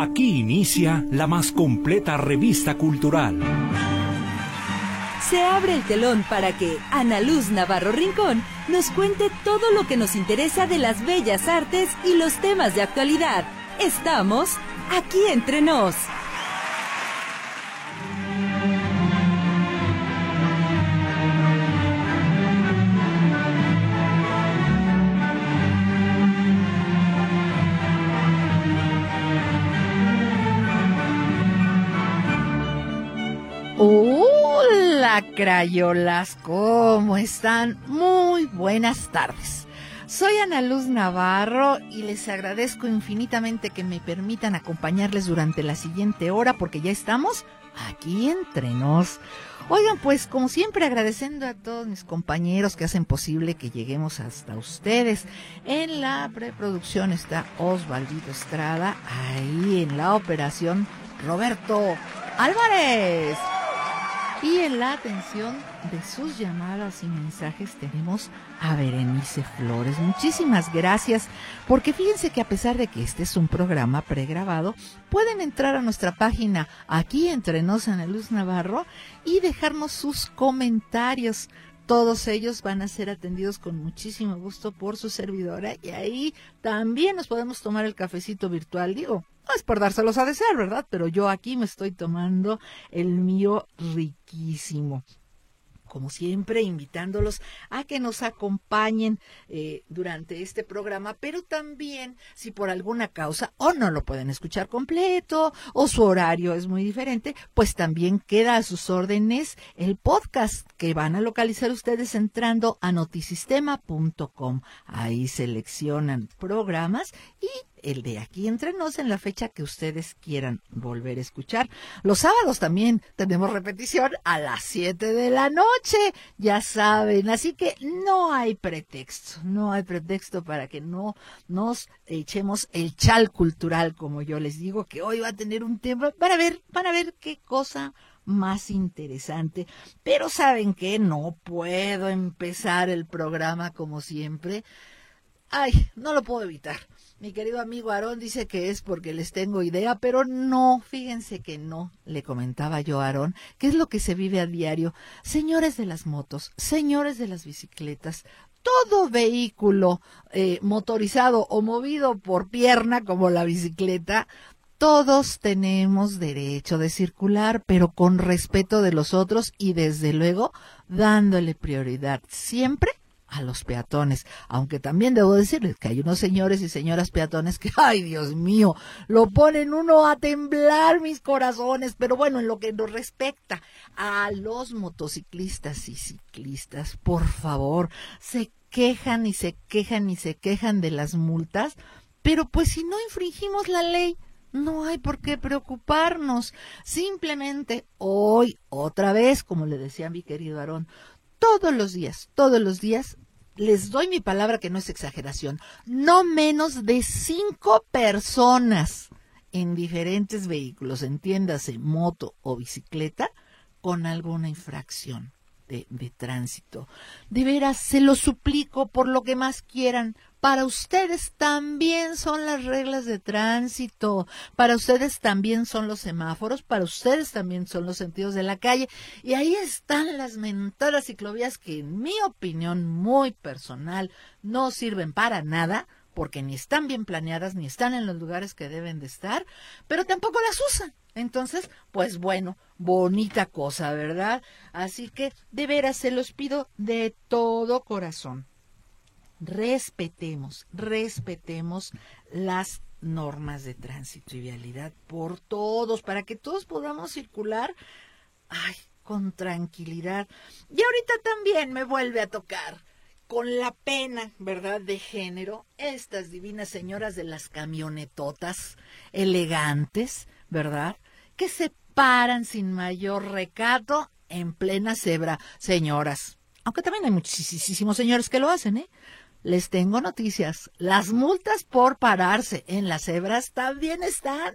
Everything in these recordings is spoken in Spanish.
Aquí inicia la más completa revista cultural. Se abre el telón para que Ana Luz Navarro Rincón nos cuente todo lo que nos interesa de las bellas artes y los temas de actualidad. Estamos aquí entre nos. Crayolas, ¿cómo están? Muy buenas tardes. Soy Ana Luz Navarro y les agradezco infinitamente que me permitan acompañarles durante la siguiente hora porque ya estamos aquí entre nos. Oigan, pues como siempre agradeciendo a todos mis compañeros que hacen posible que lleguemos hasta ustedes. En la preproducción está Osvaldito Estrada, ahí en la operación Roberto Álvarez. Y en la atención de sus llamadas y mensajes tenemos a Berenice Flores. Muchísimas gracias, porque fíjense que a pesar de que este es un programa pregrabado, pueden entrar a nuestra página aquí entre Nos Ana Luz Navarro y dejarnos sus comentarios. Todos ellos van a ser atendidos con muchísimo gusto por su servidora y ahí también nos podemos tomar el cafecito virtual. Digo, no es por dárselos a desear, ¿verdad? Pero yo aquí me estoy tomando el mío riquísimo como siempre, invitándolos a que nos acompañen eh, durante este programa, pero también si por alguna causa o no lo pueden escuchar completo o su horario es muy diferente, pues también queda a sus órdenes el podcast que van a localizar ustedes entrando a notisistema.com. Ahí seleccionan programas y el de aquí entre nos en la fecha que ustedes quieran volver a escuchar. Los sábados también tenemos repetición a las 7 de la noche, ya saben, así que no hay pretexto, no hay pretexto para que no nos echemos el chal cultural, como yo les digo, que hoy va a tener un tema para ver, para ver qué cosa más interesante. Pero saben que no puedo empezar el programa como siempre. Ay, no lo puedo evitar. Mi querido amigo Aarón dice que es porque les tengo idea, pero no, fíjense que no, le comentaba yo a Aarón, que es lo que se vive a diario. Señores de las motos, señores de las bicicletas, todo vehículo eh, motorizado o movido por pierna como la bicicleta, todos tenemos derecho de circular, pero con respeto de los otros y desde luego dándole prioridad siempre a los peatones, aunque también debo decirles que hay unos señores y señoras peatones que, ay Dios mío, lo ponen uno a temblar mis corazones, pero bueno, en lo que nos respecta a los motociclistas y ciclistas, por favor, se quejan y se quejan y se quejan de las multas, pero pues si no infringimos la ley, no hay por qué preocuparnos. Simplemente hoy, otra vez, como le decía mi querido Aarón, todos los días, todos los días, les doy mi palabra que no es exageración, no menos de cinco personas en diferentes vehículos, entiéndase, moto o bicicleta, con alguna infracción de, tránsito. De veras, se lo suplico por lo que más quieran, para ustedes también son las reglas de tránsito, para ustedes también son los semáforos, para ustedes también son los sentidos de la calle. Y ahí están las mentadas ciclovías que en mi opinión muy personal no sirven para nada porque ni están bien planeadas, ni están en los lugares que deben de estar, pero tampoco las usan. Entonces, pues bueno, bonita cosa, ¿verdad? Así que de veras se los pido de todo corazón respetemos, respetemos las normas de tránsito y vialidad por todos, para que todos podamos circular, ay, con tranquilidad. Y ahorita también me vuelve a tocar con la pena, ¿verdad?, de género, estas divinas señoras de las camionetotas elegantes, ¿verdad?, que se paran sin mayor recato en plena cebra. Señoras, aunque también hay muchísimos señores que lo hacen, ¿eh? Les tengo noticias. Las multas por pararse en las cebras también están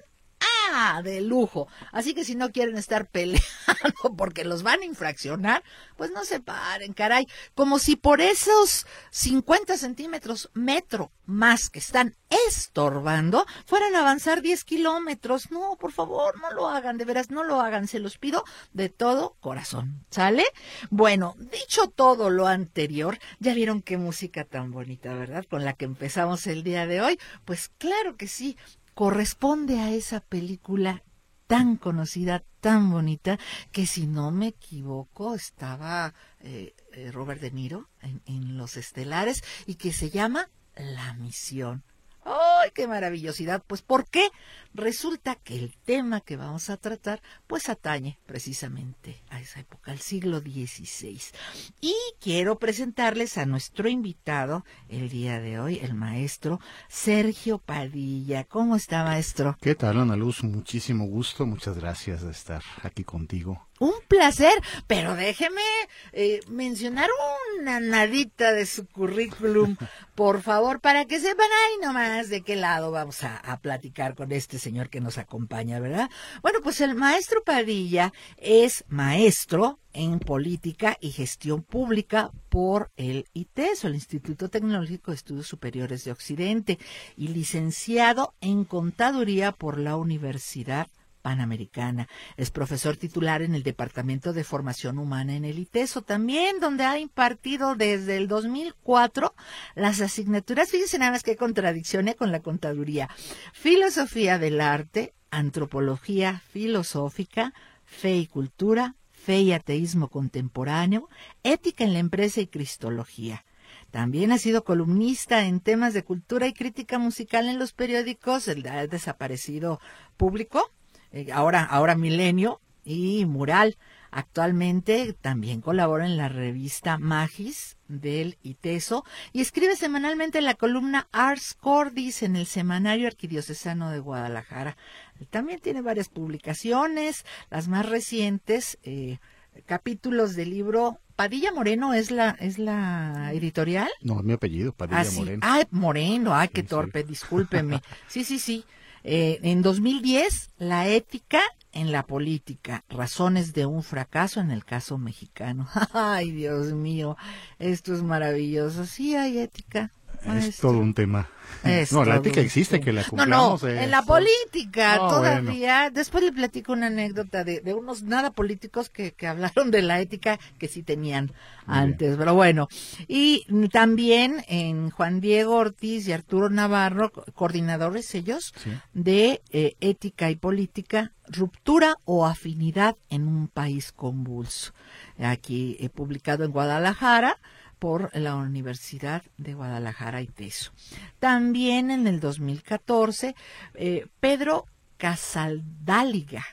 De lujo. Así que si no quieren estar peleando porque los van a infraccionar, pues no se paren, caray. Como si por esos 50 centímetros, metro más que están estorbando, fueran a avanzar 10 kilómetros. No, por favor, no lo hagan, de veras, no lo hagan. Se los pido de todo corazón. ¿Sale? Bueno, dicho todo lo anterior, ya vieron qué música tan bonita, ¿verdad? Con la que empezamos el día de hoy. Pues claro que sí corresponde a esa película tan conocida, tan bonita, que si no me equivoco estaba eh, eh, Robert De Niro en, en Los Estelares y que se llama La Misión. ¡Ay, qué maravillosidad! Pues ¿por qué? Resulta que el tema que vamos a tratar pues atañe precisamente a esa época, al siglo XVI. Y quiero presentarles a nuestro invitado el día de hoy, el maestro Sergio Padilla. ¿Cómo está, maestro? ¿Qué tal, Ana Luz? Muchísimo gusto, muchas gracias de estar aquí contigo. Un placer, pero déjeme eh, mencionar una nadita de su currículum, por favor, para que sepan ahí nomás de qué lado vamos a, a, platicar con este señor que nos acompaña, ¿verdad? Bueno, pues el maestro Padilla es maestro en política y gestión pública por el ITESO, el Instituto Tecnológico de Estudios Superiores de Occidente, y licenciado en contaduría por la Universidad Panamericana. Es profesor titular en el Departamento de Formación Humana en el ITESO, también donde ha impartido desde el 2004 las asignaturas, fíjense nada más que contradicción con la contaduría, filosofía del arte, antropología filosófica, fe y cultura, fe y ateísmo contemporáneo, ética en la empresa y cristología. También ha sido columnista en temas de cultura y crítica musical en los periódicos El Desaparecido Público, ahora, ahora Milenio y Mural. Actualmente también colabora en la revista Magis del ITESO y escribe semanalmente la columna Ars Cordis en el Semanario Arquidiocesano de Guadalajara. También tiene varias publicaciones, las más recientes, eh, capítulos del libro Padilla Moreno es la es la editorial. No, es mi apellido, Padilla ah, sí. Moreno. Ah, Moreno, ay, qué torpe, sí. discúlpeme. Sí, sí, sí. Eh, en 2010, la ética en la política, razones de un fracaso en el caso mexicano. Ay, Dios mío, esto es maravilloso. Sí hay ética. Es todo un tema. Es no, la ética existe, que la cumplamos. No, no, en la política no, todavía. Bueno. Después le platico una anécdota de, de unos nada políticos que, que, hablaron de la ética que sí tenían Muy antes. Bien. Pero bueno, y también en Juan Diego Ortiz y Arturo Navarro, coordinadores ellos sí. de eh, ética y política, ruptura o afinidad en un país convulso. Aquí he publicado en Guadalajara por la Universidad de Guadalajara y Teso. También en el 2014, eh, Pedro Casaldáliga,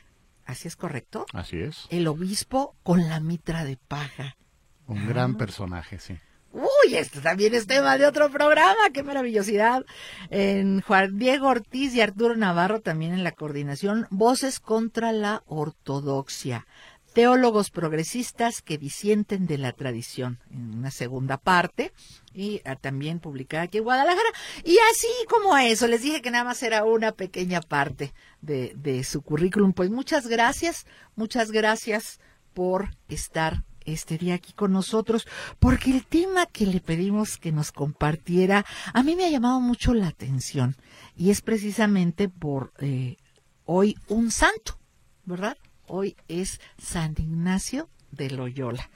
¿así es correcto? Así es. El obispo con la mitra de paja. Un ah. gran personaje, sí. Uy, esto también es tema de otro programa, qué maravillosidad. En Juan Diego Ortiz y Arturo Navarro también en la coordinación, Voces contra la Ortodoxia teólogos progresistas que disienten de la tradición, en una segunda parte, y también publicada aquí en Guadalajara. Y así como eso, les dije que nada más era una pequeña parte de, de su currículum. Pues muchas gracias, muchas gracias por estar este día aquí con nosotros, porque el tema que le pedimos que nos compartiera a mí me ha llamado mucho la atención y es precisamente por eh, hoy un santo, ¿verdad? Hoy es San Ignacio de Loyola.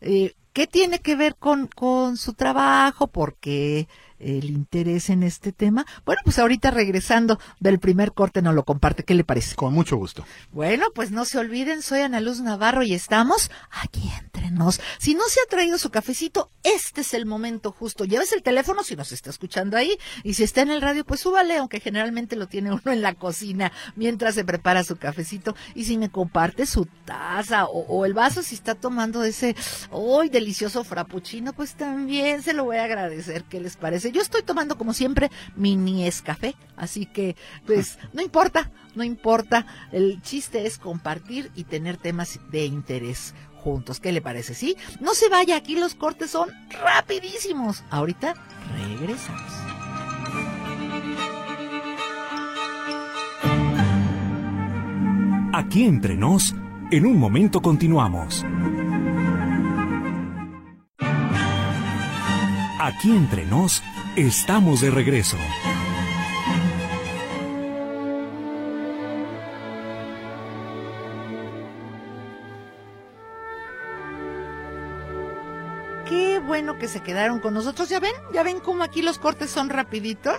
Eh, ¿Qué tiene que ver con, con su trabajo? Porque el interés en este tema. Bueno, pues ahorita regresando del primer corte nos lo comparte. ¿Qué le parece? Con mucho gusto. Bueno, pues no se olviden, soy Ana Luz Navarro y estamos aquí entre nos. Si no se ha traído su cafecito, este es el momento justo. Lleves el teléfono si nos está escuchando ahí y si está en el radio, pues súbale, aunque generalmente lo tiene uno en la cocina mientras se prepara su cafecito. Y si me comparte su taza o, o el vaso, si está tomando ese hoy delicioso frappuccino, pues también se lo voy a agradecer. ¿Qué les parece? Yo estoy tomando como siempre mi café, así que pues no importa, no importa. El chiste es compartir y tener temas de interés juntos. ¿Qué le parece? ¿Sí? No se vaya, aquí los cortes son rapidísimos. Ahorita regresamos. Aquí entre nos, en un momento continuamos. Aquí entre nos, estamos de regreso. Qué bueno que se quedaron con nosotros. Ya ven, ya ven cómo aquí los cortes son rapiditos.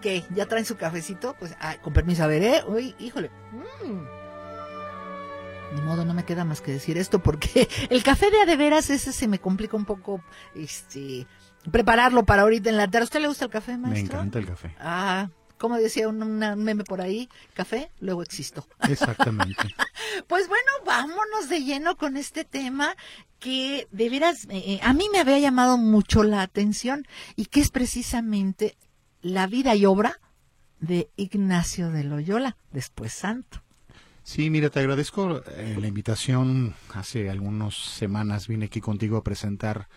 Que ya traen su cafecito. Pues, ay, con permiso, a ver, ¿eh? Uy, híjole. Mm. Ni modo, no me queda más que decir esto porque el café de a de veras ese se me complica un poco, este, prepararlo para ahorita en la tarde. ¿A usted le gusta el café, maestro? Me encanta el café. Ah, como decía un, una meme por ahí, café, luego existo. Exactamente. Pues bueno, vámonos de lleno con este tema que de veras eh, eh, a mí me había llamado mucho la atención y que es precisamente la vida y obra de Ignacio de Loyola, después santo. Sí, mira, te agradezco eh, la invitación. Hace algunas semanas vine aquí contigo a presentar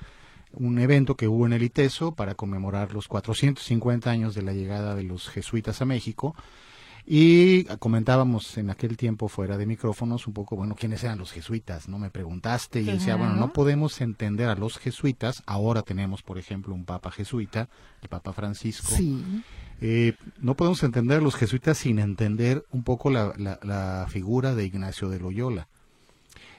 un evento que hubo en el ITESO para conmemorar los 450 años de la llegada de los jesuitas a México. Y comentábamos en aquel tiempo fuera de micrófonos un poco, bueno, quiénes eran los jesuitas, ¿no? Me preguntaste y decía, bueno, no podemos entender a los jesuitas. Ahora tenemos, por ejemplo, un papa jesuita, el Papa Francisco. Sí. Eh, no podemos entender a los jesuitas sin entender un poco la, la, la figura de Ignacio de Loyola.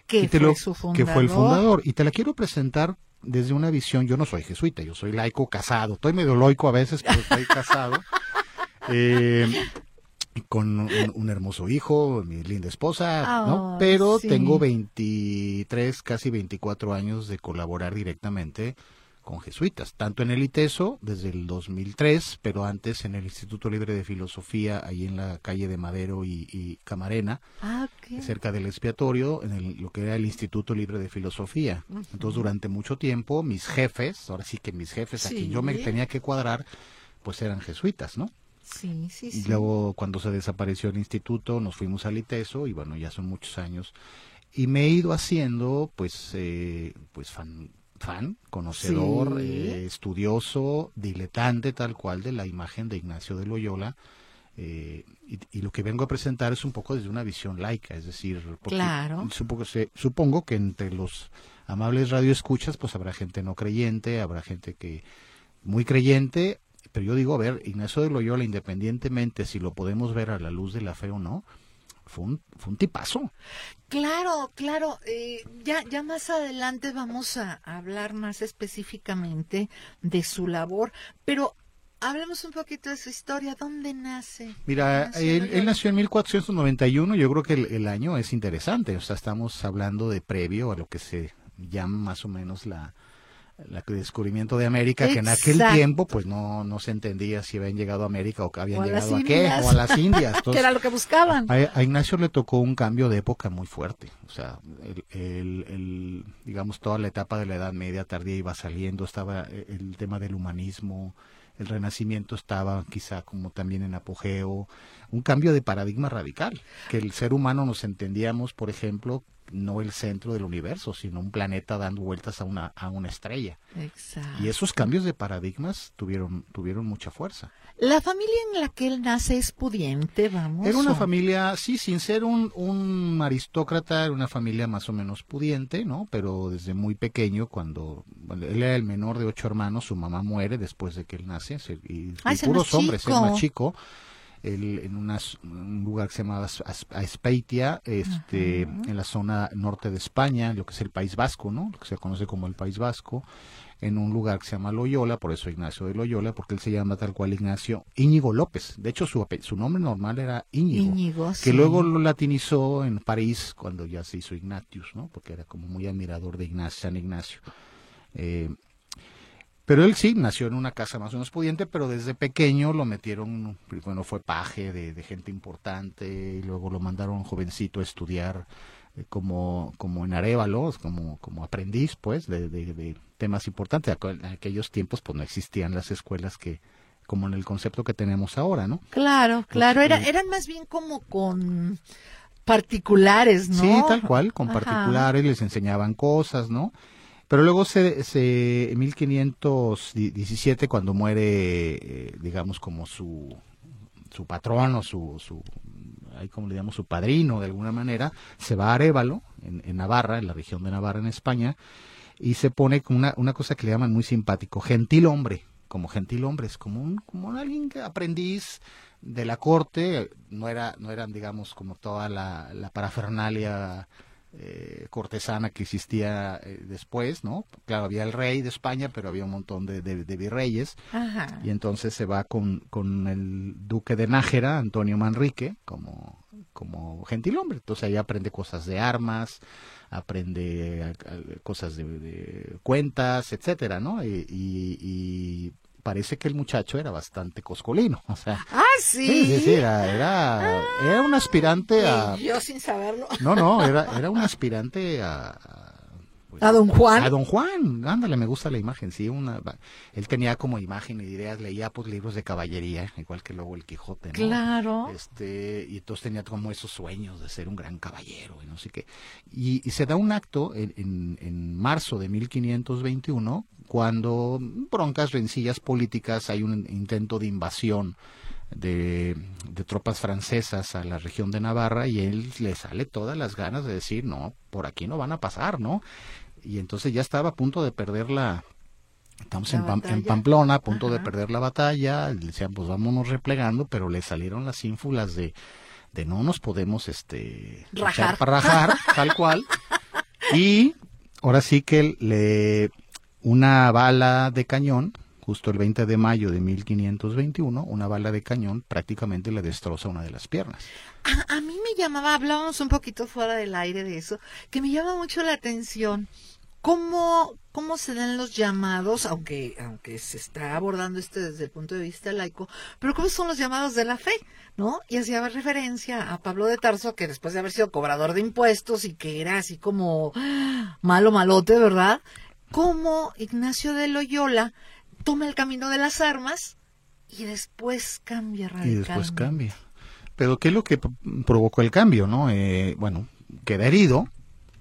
Que fue lo- su que fue el fundador. Y te la quiero presentar desde una visión, yo no soy jesuita, yo soy laico casado. Estoy medio loico a veces, pero estoy casado. Eh, con un, un hermoso hijo, mi linda esposa, ¿no? Pero sí. tengo 23, casi 24 años de colaborar directamente con jesuitas, tanto en el ITESO desde el 2003, pero antes en el Instituto Libre de Filosofía, ahí en la calle de Madero y, y Camarena, Ah, cerca del expiatorio, en el- lo que era el Instituto Libre de Filosofía. Entonces, durante mucho tiempo, mis jefes, ahora sí que mis jefes, a quien yo me tenía que cuadrar, pues eran jesuitas, ¿no? Sí, sí, sí. Y luego, cuando se desapareció el instituto, nos fuimos al ITESO, y bueno, ya son muchos años. Y me he ido haciendo, pues, eh, pues fan, fan, conocedor, Sí. eh, estudioso, diletante tal cual de la imagen de Ignacio de Loyola. eh, y, y lo que vengo a presentar es un poco desde una visión laica, es decir, porque Claro. supongo, se- supongo que entre los amables radioescuchas, pues habrá gente no creyente, habrá gente que muy creyente, pero yo digo, a ver, Ignacio de Loyola, independientemente si lo podemos ver a la luz de la fe o no, fue un, fue un tipazo. Claro, claro. eh, ya, ya más adelante vamos a hablar más específicamente de su labor, pero hablemos un poquito de su historia. ¿Dónde nace? Mira, él, él nació en 1491, yo creo que el, el año es interesante, o sea, estamos hablando de previo a lo que se llama más o menos la, la descubrimiento de América, que en aquel tiempo pues no, no se entendía si habían llegado a América o que habían O llegado a qué, o a las Indias. que era lo que buscaban. A, a Ignacio le tocó un cambio de época muy fuerte. O sea, el, el- el, digamos, toda la etapa de la Edad Media tardía iba saliendo, estaba eh, el tema del humanismo, el renacimiento estaba quizá como también en apogeo, un cambio de paradigma radical, que el ser humano nos entendíamos, por ejemplo, no el centro del universo, sino un planeta dando vueltas a una, a una estrella. Exacto. Y esos cambios de paradigmas tuvieron, tuvieron mucha fuerza. La familia en la que él nace es pudiente, vamos. Era una familia, sí, sin ser un, un aristócrata, era una familia más o menos pudiente, ¿no? Pero desde muy pequeño, cuando bueno, él era el menor de ocho hermanos, su mamá muere después de que él nace, y, Ah, y puros hombres, chico. más chico, él en unas- un lugar que se As- Aspeitia, este, en la zona norte de España, lo que es el País Vasco, ¿no? Lo que se conoce como el País Vasco, en un lugar que se llama Loyola, por eso Ignacio de Loyola, porque él se llama tal cual Ignacio Íñigo López. De hecho, su, nombre normal era Íñigo, Íñigo, que sí. luego lo latinizó en París cuando ya se hizo Ignatius, ¿no? Porque era como muy admirador de Ignacio, San Ignacio. Eh, pero él sí nació en una casa más o menos pudiente, pero desde pequeño lo metieron, bueno, fue paje de, de gente importante y luego lo mandaron jovencito a estudiar eh, como, como en Arevalo, como, como aprendiz, pues, de, de- de temas importantes. En aquellos tiempos, pues, no existían las escuelas que, como en el concepto que tenemos ahora, ¿no? Claro, claro. Era, eh, eran más bien como con particulares, ¿no? Sí, tal cual, con Ajá. particulares les enseñaban cosas, ¿no? Pero luego se, se en 1517 cuando muere, eh, digamos como su su patrón o su, su ahí como le llamamos su padrino de alguna manera, se va a Arevalo, en, Navarra, en la región de Navarra, en España, y se pone con una, una cosa que le llaman muy simpático, gentil hombre, como gentil hombre, es como un, como alguien que aprendiz de la corte, no era, no eran digamos como toda la, la parafernalia eh, cortesana que existía eh, después, ¿no? Claro, había el rey de España, pero había un montón de, de, virreyes. Y entonces se va con, con el duque de Nájera, Antonio Manrique, como, como gentilhombre. Entonces ahí aprende cosas de armas, aprende cosas de, cuentas, etcétera, ¿no? y, y parece que el muchacho era bastante coscolino, o sea. Ah, sí. Sí, sí, era, era, era un aspirante a. Yo sin saberlo. No, no, era, era un aspirante a, pues, a don Juan. A don Juan, ándale, me gusta la imagen, sí, una, él tenía como imagen y ideas, leía pues libros de caballería, igual que luego el Quijote, ¿no? Claro. Este, y entonces tenía como esos sueños de ser un gran caballero, y no sé qué. Y, se da un acto en, en, en marzo de 1521, cuando broncas, rencillas políticas, hay un intento de invasión de, de, tropas francesas a la región de Navarra y él le sale todas las ganas de decir, no, por aquí no van a pasar, ¿no? Y entonces ya estaba a punto de perder la... Estamos en, en, Pamplona, a punto de perder la batalla, le decían, pues vámonos replegando, pero le salieron las ínfulas de, de no nos podemos este rajar, para rajar, tal cual. Y ahora sí que le una bala de cañón justo el 20 de mayo de 1521, una bala de cañón prácticamente le destroza una de las piernas. A, mí me llamaba, hablábamos un poquito fuera del aire de eso, que me llama mucho la atención cómo, cómo se dan los llamados, aunque, aunque se está abordando esto desde el punto de vista laico, pero cómo son los llamados de la fe, ¿no? Y hacía referencia a Pablo de Tarso, que después de haber sido cobrador de impuestos y que era así como malo malote, ¿verdad? Cómo Ignacio de Loyola toma el camino de las armas y después cambia radicalmente. Y después cambia. Pero ¿qué es lo que provocó el cambio, no? Eh, bueno, queda herido,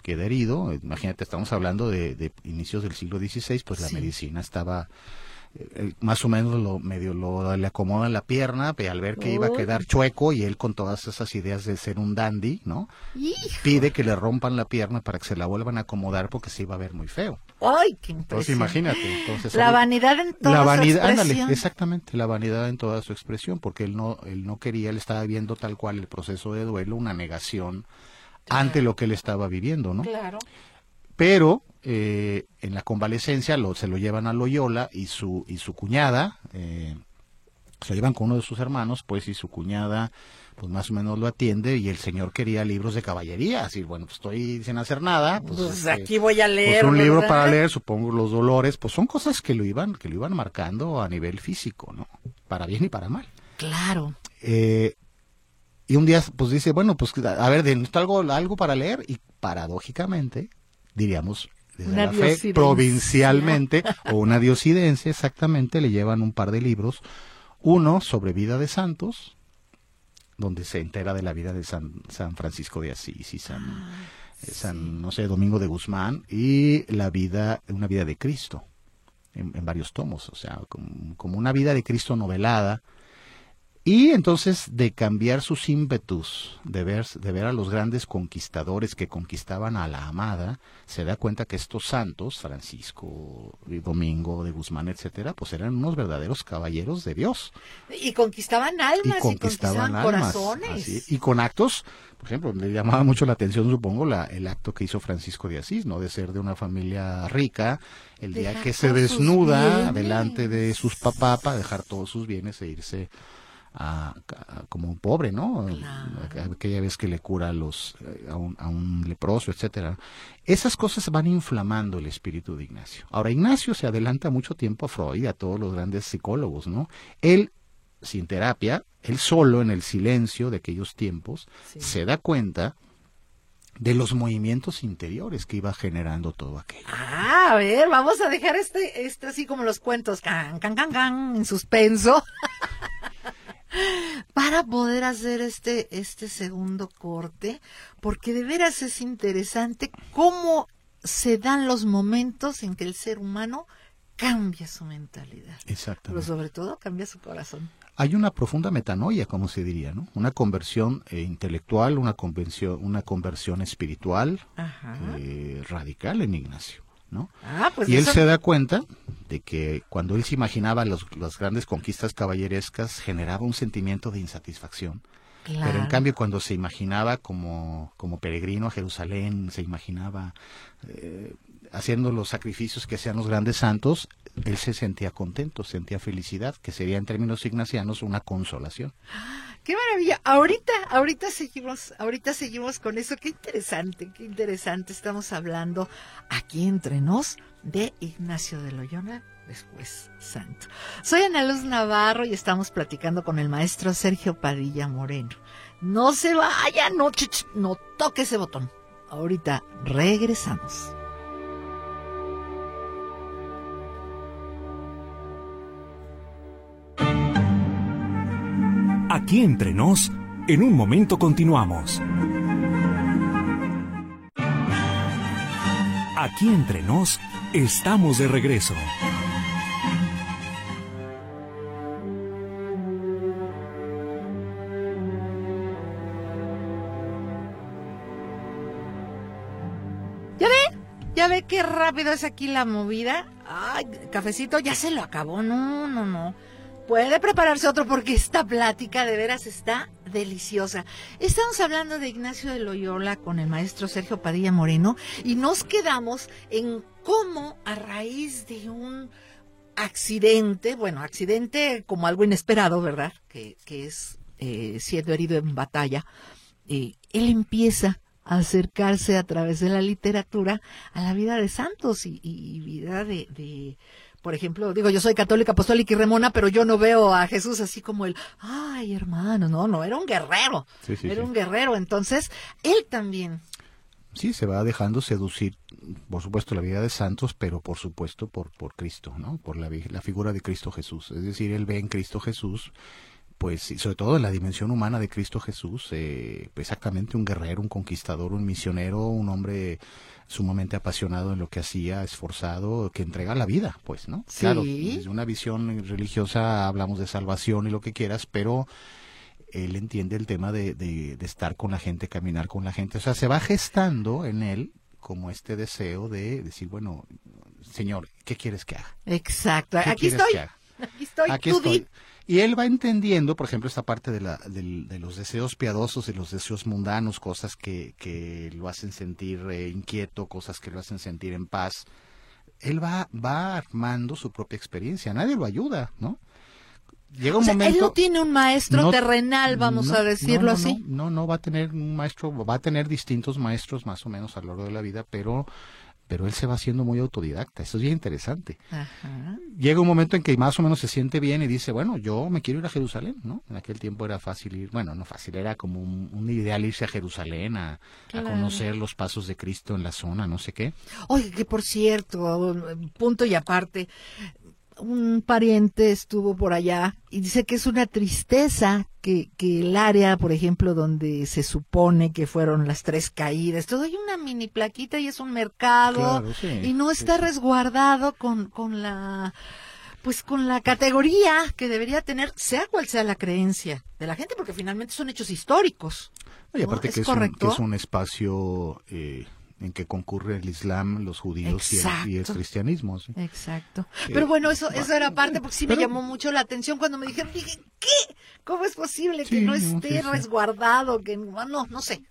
queda herido. Imagínate, estamos hablando de, inicios del siglo XVI, pues la medicina estaba eh, más o menos lo medio lo le acomoda la pierna al ver que iba a quedar chueco y él con todas esas ideas de ser un dandy no pide que le rompan la pierna para que se la vuelvan a acomodar porque se iba a ver muy feo ay qué entonces imagínate entonces la vanidad en toda la vanidad su expresión. ándale exactamente la vanidad en toda su expresión porque él no él no quería él estaba viendo tal cual el proceso de duelo una negación ante lo que él estaba viviendo no claro. Pero eh, en la convalecencia lo, se lo llevan a Loyola y su, y su cuñada, eh, se llevan con uno de sus hermanos, pues, y su cuñada, pues más o menos lo atiende, y el señor quería libros de caballería, así, bueno, pues estoy sin hacer nada, pues, pues este, aquí voy a leer. Pues un libro para leer, supongo los dolores, pues son cosas que lo iban, que lo iban marcando a nivel físico, ¿no? Para bien y para mal. Claro. Eh, y un día, pues dice, bueno, pues a ver, necesito algo, algo para leer, y paradójicamente, diríamos, desde la fe provincialmente, o una diosidencia exactamente, le llevan un par de libros. Uno sobre vida de santos, donde se entera de la vida de San, San Francisco de Asís y San, ah, eh, San no sé, Domingo de Guzmán, y la vida, una vida de Cristo, en, varios tomos, o sea, como, una vida de Cristo novelada, y entonces de cambiar sus ímpetus, de ver, de ver a los grandes conquistadores que conquistaban a la amada, se da cuenta que estos santos, Francisco, Domingo de Guzmán, etcétera, pues eran unos verdaderos caballeros de Dios. Y conquistaban almas, y conquistaban, corazones. y con actos, por ejemplo, le llamaba mucho la atención, supongo, la, el acto que hizo Francisco de Asís, ¿no? De ser de una familia rica, el día que se desnuda delante de sus papás para dejar todos sus bienes e irse a, como un pobre, ¿no? Aquella vez que le cura a, los, a, un, a un leproso, etcétera. Esas cosas van inflamando el espíritu de Ignacio. Ahora, Ignacio se adelanta mucho tiempo a Freud y a todos los grandes psicólogos, ¿no? Él, sin terapia, él solo en el silencio de aquellos tiempos, se da cuenta de los movimientos interiores que iba generando todo aquello. Ah, a ver, vamos a dejar este, este así como los cuentos, can, can, can, can, en suspenso. para poder hacer este, este segundo corte, porque de veras es interesante cómo se dan los momentos en que el ser humano cambia su mentalidad. Exacto. Pero sobre todo cambia su corazón. hay una profunda metanoia, como se diría, ¿no? Una conversión eh, intelectual, una conversión, una conversión espiritual eh, radical en Ignacio, ¿no? Ah, pues y él eso- se da cuenta de que cuando él se imaginaba los- las grandes conquistas caballerescas generaba un sentimiento de insatisfacción. Pero en cambio cuando se imaginaba como, como peregrino a Jerusalén, se imaginaba eh, haciendo los sacrificios que hacían los grandes santos, él se sentía contento, sentía felicidad, que sería en términos ignacianos una consolación. Qué maravilla. Ahorita, ahorita seguimos, ahorita seguimos con eso. Qué interesante, qué interesante. Estamos hablando aquí entre nos de Ignacio de Loyola, después santo. Soy Ana Luz Navarro y estamos platicando con el maestro Sergio Padilla Moreno. No se vaya, no, no toque ese botón. Ahorita regresamos. Aquí entre nos, en un momento continuamos. Aquí entre nos, estamos de regreso. ¿Ya ve? ¿Ya ve qué rápido es aquí la movida? Ay, cafecito, ya se lo acabó. No, no, no. Puede prepararse otro porque esta plática de veras está deliciosa. Estamos hablando de Ignacio de Loyola con el maestro Sergio Padilla Moreno y nos quedamos en cómo a raíz de un accidente, bueno, accidente como algo inesperado, ¿verdad? Que, es eh, siendo herido en batalla, eh, él empieza a acercarse a través de la literatura a la vida de santos y, vida de, por ejemplo, digo, yo soy católica, apostólica y remona, pero yo no veo a Jesús así como el, ay, hermano, no, no, era un guerrero, Sí, sí, era sí. un guerrero, entonces, él también, Sí, se va dejando seducir, por supuesto, la vida de santos, pero por supuesto por, por Cristo, ¿no? Por la, la figura de Cristo Jesús. Es decir, él ve en Cristo Jesús, pues, y sobre todo en la dimensión humana de Cristo Jesús, eh, exactamente un guerrero, un conquistador, un misionero, un hombre sumamente apasionado en lo que hacía, esforzado, que entrega la vida, pues, ¿no? Sí. Claro, desde una visión religiosa hablamos de salvación y lo que quieras, pero él entiende el tema de, de, de estar con la gente, caminar con la gente. O sea, se va gestando en él como este deseo de decir, bueno, Señor, ¿qué quieres que haga? exacto, ¿Qué aquí estoy, aquí estoy, Aquí tú estoy. di. Y él va entendiendo, por ejemplo, esta parte de, la, de los deseos piadosos y los deseos mundanos, cosas que, que lo hacen sentir eh, inquieto, cosas que lo hacen sentir en paz. Él va, va armando su propia experiencia, nadie lo ayuda, ¿no? Llega un O sea, momento... él no tiene un maestro No- terrenal, vamos no, a decirlo no, así. No, no, no, va a tener un maestro, va a tener distintos maestros más o menos a lo largo de la vida, pero, pero él se va haciendo muy autodidacta. Eso es bien interesante. Ajá. Llega un momento en que más o menos se siente bien y dice, bueno, yo me quiero ir a Jerusalén, ¿no? En aquel tiempo era fácil ir, bueno, no fácil, era como un, un ideal irse a Jerusalén a, a conocer los pasos de Cristo en la zona, no sé qué. Oye, que por cierto, punto y aparte, un pariente estuvo por allá y dice que es una tristeza que, que el área, por ejemplo, donde se supone que fueron las tres caídas, todo hay una mini plaquita y es un mercado Claro, sí, y no está sí. resguardado con, con la pues con la categoría que debería tener, sea cual sea la creencia de la gente, porque finalmente son hechos históricos. Y aparte ¿Es que es, un, que es un espacio eh, en que concurre el Islam, los judíos y el, y el cristianismo. ¿sí? Exacto. Eh, Pero bueno, eso, eso era parte, porque sí me llamó mucho la atención cuando me dijeron, dije, ¿qué? ¿Cómo es posible que Sí, no no, esté sí. resguardado? Que no, no, no sé.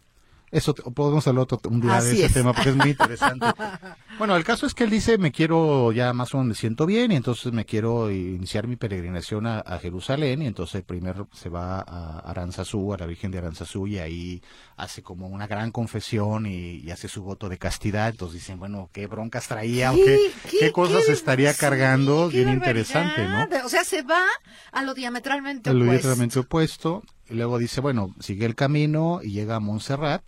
Eso te- podemos hablar otro, un día Así de ese es. tema porque es muy interesante. bueno, el caso es que él dice, me quiero ya más o menos me siento bien y entonces me quiero iniciar mi peregrinación a, a Jerusalén y entonces primero se va a Aranzazú, a la Virgen de Aranzazú y ahí hace como una gran confesión y, y hace su voto de castidad. Entonces dicen, bueno, qué broncas traía o qué, qué cosas qué- estaría cargando, bien interesante, ¿no? O sea, se va a lo diametralmente Lo opuesto. diametralmente opuesto. Y luego dice, bueno, sigue el camino y llega a Montserrat.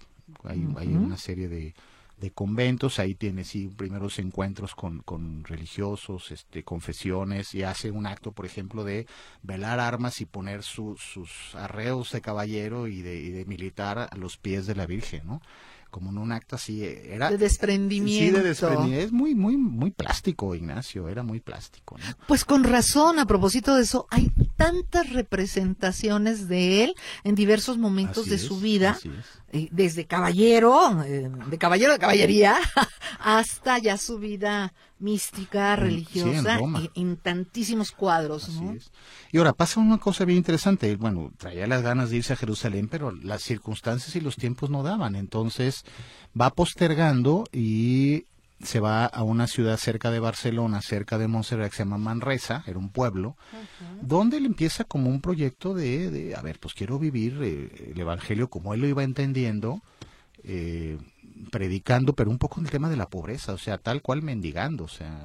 Hay, una serie de, de conventos. Ahí tiene, sí, primeros encuentros con, con religiosos, este, confesiones. Y hace un acto, por ejemplo, de velar armas y poner su- sus arreos de caballero y de, y de militar a los pies de la Virgen, ¿no? Como en un acto así. eh, Era, De desprendimiento. Sí, de desprendimiento. Es muy, muy, muy plástico, Ignacio. Era muy plástico, ¿no? Pues con razón, a propósito de eso, hay tantas representaciones de él en diversos momentos Así de es, su vida. Eh, desde caballero, eh, de caballero de caballería, hasta ya su vida mística, En- sí, en religiosa, Roma. en, tantísimos cuadros, ¿no? Y ahora pasa una cosa bien interesante. Bueno, traía las ganas de irse a Jerusalén, pero las circunstancias y los tiempos no daban. Entonces va postergando y se va a una ciudad cerca de Barcelona, cerca de Montserrat, que se llama Manresa, era un pueblo, donde él empieza como un proyecto de, de, a ver, pues quiero vivir eh, el Evangelio como él lo iba entendiendo, eh, predicando, pero un poco en el tema de la pobreza, o sea, tal cual mendigando, o sea,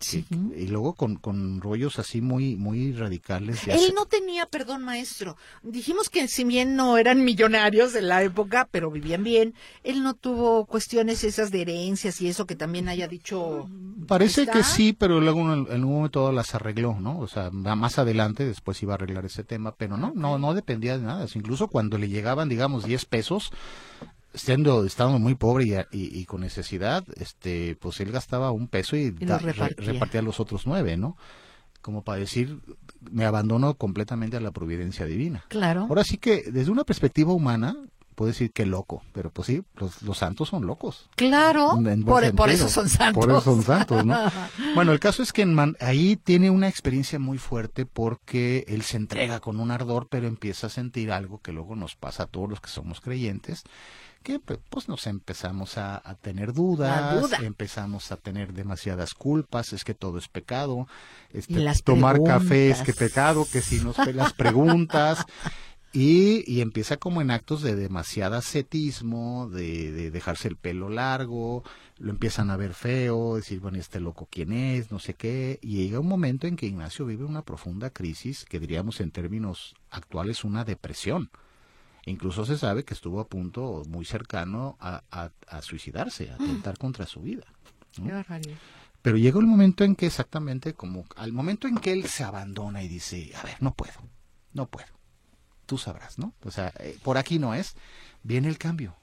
Sí. y luego con, con rollos así muy, muy radicales. Él no tenía, perdón maestro, dijimos que si bien no eran millonarios de la época, pero vivían bien, él no tuvo cuestiones esas de herencias y eso que también haya dicho. Parece que sí, pero luego en, un momento las arregló, ¿no? O sea, más adelante después iba a arreglar ese tema, pero no, no, no dependía de nada. Incluso cuando le llegaban, digamos, 10 pesos, siendo, estando muy pobre y, y- y con necesidad, este, pues él gastaba un peso y, re- repartía. repartía los otros nueve, ¿no? Como para decir, me abandono completamente a la providencia divina. Claro. Ahora sí que, desde una perspectiva humana, puedo decir que loco, pero pues sí, los, los santos son locos. Claro, por, eso son santos. Por eso son santos, ¿no? Bueno, el caso es que en Man- ahí tiene una experiencia muy fuerte porque él se entrega con un ardor, pero empieza a sentir algo que luego nos pasa a todos los que somos creyentes, que pues, nos empezamos a, a tener dudas, duda. empezamos a tener demasiadas culpas, es que todo es pecado, este, tomar café es que pecado, que si nos las preguntas. Y, y empieza como en actos de demasiado ascetismo, de, de dejarse el pelo largo, lo empiezan a ver feo, decir, bueno, ¿y este loco quién es, no sé qué, y llega un momento en que Ignacio vive una profunda crisis, que diríamos en términos actuales una depresión. Incluso se sabe que estuvo a punto, muy cercano, a, a- a suicidarse, a atentar contra su vida. Pero llega el momento en que exactamente como al momento en que él se abandona y dice, a ver, no puedo, no puedo. Tú sabrás, ¿no? O sea, eh, por aquí no es. Viene el cambio,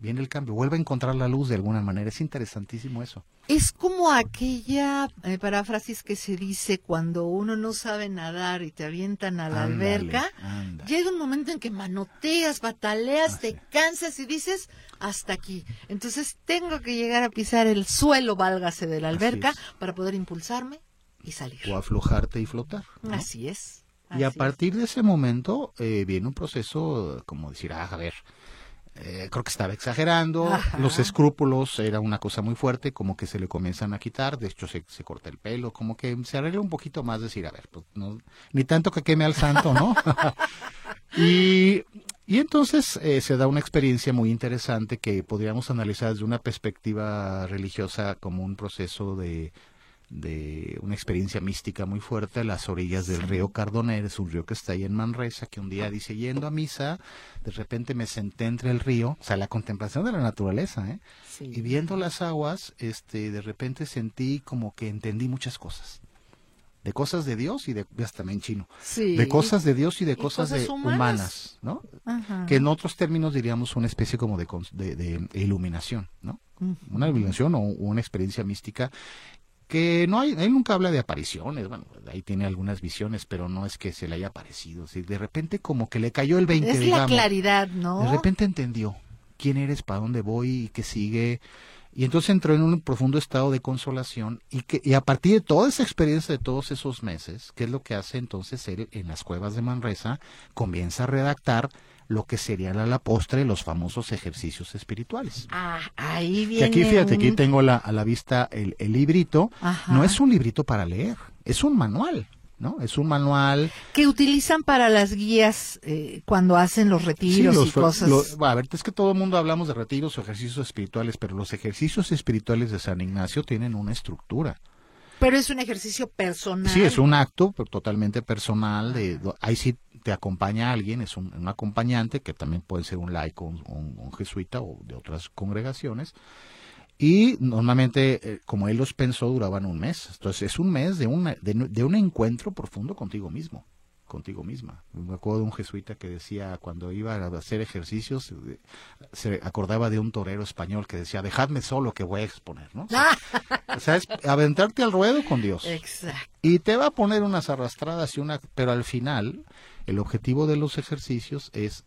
viene el cambio. Vuelve a encontrar la luz de alguna manera. Es interesantísimo eso. Es como aquella eh, paráfrasis que se dice cuando uno no sabe nadar y te avientan a la Ándale, alberca. Llega un momento en que manoteas, bataleas, Ah, te sí. cansas y dices hasta aquí. Entonces tengo que llegar a pisar el suelo, válgase de la alberca, para poder impulsarme y salir. O aflojarte y flotar. ¿no? Así es. Y a es. partir de ese momento eh, viene un proceso como decir, ah, a ver, eh, creo que estaba exagerando, Ajá. los escrúpulos era una cosa muy fuerte, como que se le comienzan a quitar, de hecho se, se corta el pelo, como que se arregla un poquito más, decir, a ver, pues, no, ni tanto que queme al santo, ¿no? y, y entonces eh, se da una experiencia muy interesante que podríamos analizar desde una perspectiva religiosa como un proceso de, de una experiencia mística muy fuerte a las orillas del río Cardoner, es un río que está ahí en Manresa, que un día dice, yendo a misa, de repente me senté entre el río, o sea, la contemplación de la naturaleza, ¿eh? Sí. Y viendo las aguas, este, de repente sentí como que entendí muchas cosas. De cosas de Dios y de, hasta también chino. Sí. De cosas de Dios y de Y cosas, cosas de humanas. humanas, ¿no? Ajá. Que en otros términos diríamos una especie como de, de, de iluminación, ¿no? Una iluminación o una experiencia mística que no hay, él nunca habla de apariciones, bueno, ahí tiene algunas visiones, pero no es que se le haya aparecido, ¿sí? de repente como que le cayó el 20, Es la claridad, ¿no? De repente entendió quién eres, para dónde voy y qué sigue. Y entonces entró en un profundo estado de consolación y, que, y a partir de toda esa experiencia de todos esos meses, ¿qué es lo que hace entonces él en las cuevas de Manresa? Comienza a redactar lo que serían a la postre los famosos ejercicios espirituales. Ah, ahí Que viene. aquí, fíjate, aquí un- tengo la, a la vista el, el librito. Ajá. No es un librito para leer, es un manual, ¿no? Es un manual que utilizan para las guías eh, cuando hacen los retiros Sí, y los fe- cosas. lo- a ver, es que todo el mundo hablamos de retiros o ejercicios espirituales, pero los ejercicios espirituales de San Ignacio tienen una estructura. Pero es un ejercicio personal. Sí, es un acto totalmente personal. De, ahí sí te acompaña alguien, es un, un acompañante que también puede ser un laico, un, un- un jesuita o de otras congregaciones. Y normalmente, eh, como él los pensó, duraban un mes. Entonces es un mes de, una, de, de un encuentro profundo contigo mismo. contigo misma. Me acuerdo de un jesuita que decía cuando iba a hacer ejercicios, eh, se acordaba de un torero español que decía, dejadme solo que voy a exponer, ¿no? o sea, es aventarte al ruedo con Dios. Exacto. Y te va a poner unas arrastradas y una, pero al final, el objetivo de los ejercicios es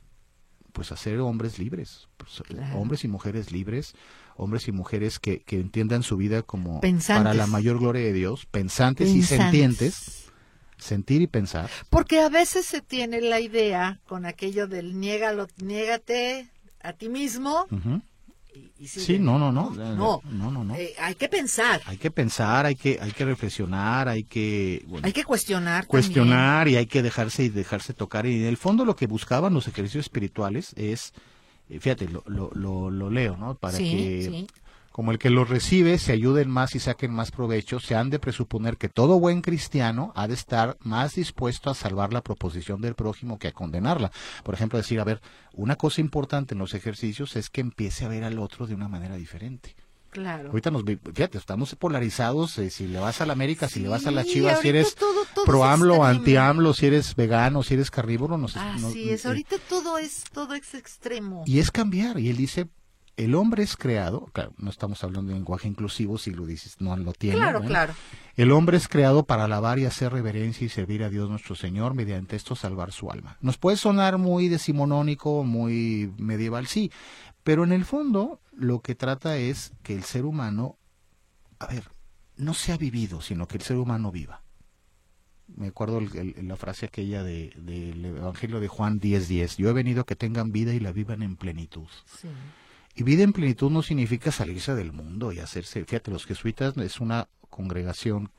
pues hacer hombres libres, pues, hombres y mujeres libres, hombres y mujeres que, que entiendan su vida como para la mayor gloria de Dios, pensantes, y sentientes, sentir y pensar. Porque a veces se tiene la idea con aquello del niégalo, niégate a ti mismo sí, no, no, no. No, no, no. Eh, hay que pensar. Hay que pensar, hay que, hay que reflexionar, hay que... hay que cuestionar. Cuestionar y hay que dejarse y dejarse tocar. Y en el fondo lo que buscaban los ejercicios espirituales es, eh, fíjate, lo, lo, lo, leo, ¿no? Para que como el que los recibe se ayuden más y saquen más provecho, se han de presuponer que todo buen cristiano ha de estar más dispuesto a salvar la proposición del prójimo que a condenarla. Por ejemplo, decir, a ver, una cosa importante en los ejercicios es que empiece a ver al otro de una manera diferente. Claro. Ahorita nos, fíjate, estamos polarizados, eh, si le vas a la América, si le vas a la Chivas, si eres pro AMLO, anti AMLO, si eres vegano, si eres carnívoro, no sé. Así es, ahorita todo es, todo es extremo. Y es cambiar, y él dice, el hombre es creado, claro, no estamos hablando de lenguaje inclusivo, si lo dices, no lo tiene. Claro, claro. El hombre es creado para alabar y hacer reverencia y servir a Dios nuestro Señor, mediante esto salvar su alma. Nos puede sonar muy decimonónico, muy medieval, sí, pero en el fondo lo que trata es que el ser humano, a ver, no sea vivido, sino que el ser humano viva. Me acuerdo la frase aquella del Evangelio de Juan 10:10, 10, yo he venido a que tengan vida y la vivan en plenitud. Sí. Y vida en plenitud no significa salirse del mundo y hacerse, fíjate, los jesuitas es una congregación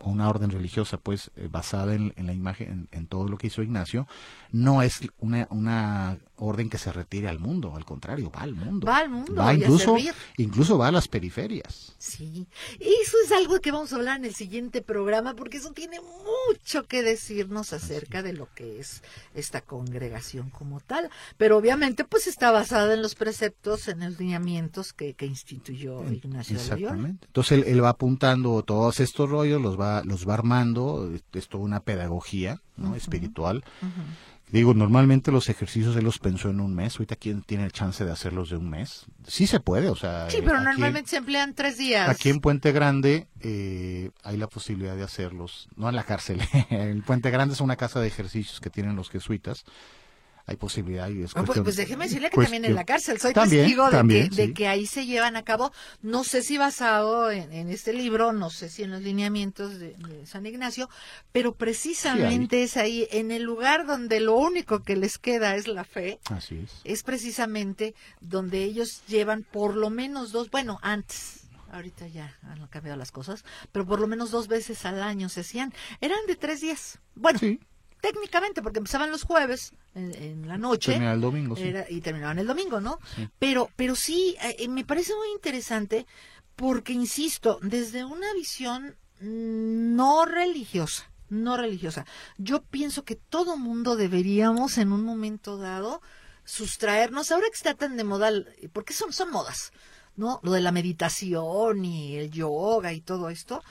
una orden religiosa pues eh, basada en, la imagen, en, todo lo que hizo Ignacio, no es una, una orden que se retire al mundo, al contrario, va al mundo. Va al mundo. Va incluso, incluso va a las periferias. Sí, eso es algo que vamos a hablar en el siguiente programa porque eso tiene mucho que decirnos acerca de lo que es esta congregación como tal. Pero obviamente pues está basada en los preceptos, en los lineamientos que, que instituyó Ignacio Exactamente. Entonces él, va apuntando todos estos rollos, los va, los va armando, es toda una pedagogía ¿no? espiritual. Digo, normalmente los ejercicios él los pensó en un mes. Ahorita, ¿quién tiene el chance de hacerlos de un mes? Sí se puede, o sea. Sí, pero normalmente se emplean tres días. Aquí en Puente Grande eh, hay la posibilidad de hacerlos, no en la cárcel. en Puente Grande es una casa de ejercicios que tienen los jesuitas hay posibilidad. Y es ah, pues, pues, déjeme decirle que también en la cárcel soy testigo de, que, ahí se llevan a cabo, no sé si basado en, este libro, no sé si en los lineamientos de, San Ignacio, pero precisamente es ahí, en el lugar donde lo único que les queda es la fe. Así es. Es precisamente donde ellos llevan por lo menos dos, bueno, antes ahorita ya han cambiado las cosas, pero por lo menos dos veces al año se hacían. Eran de tres días. Bueno, sí técnicamente, porque empezaban los jueves en, la noche. el domingo, y terminaban el domingo, ¿no? Pero, pero sí, eh, eh, me parece muy interesante porque, insisto, desde una visión no religiosa, no religiosa, yo pienso que todo mundo deberíamos en un momento dado sustraernos, ahora que está tan de moda, porque son, son modas, ¿no? Lo de la meditación y el yoga y todo esto,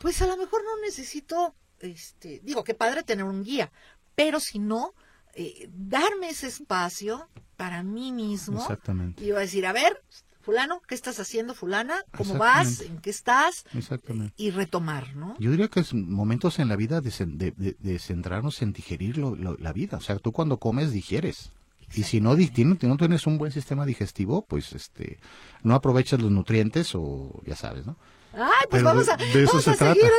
pues a lo mejor no necesito este, digo, qué padre tener un guía, pero si no, eh, darme ese espacio para mí mismo. Exactamente. Y a decir, a ver, fulano, ¿qué estás haciendo, fulana? ¿Cómo vas? ¿En qué estás? Exactamente. Y retomar, ¿no? Yo diría que es momentos en la vida de, de, centrarnos en digerir la vida. O sea, tú cuando comes digieres. Y si no, no tienes un buen sistema digestivo, pues este no aprovechas los nutrientes o ya sabes, ¿no? Ay, pues vamos a, vamos a seguir.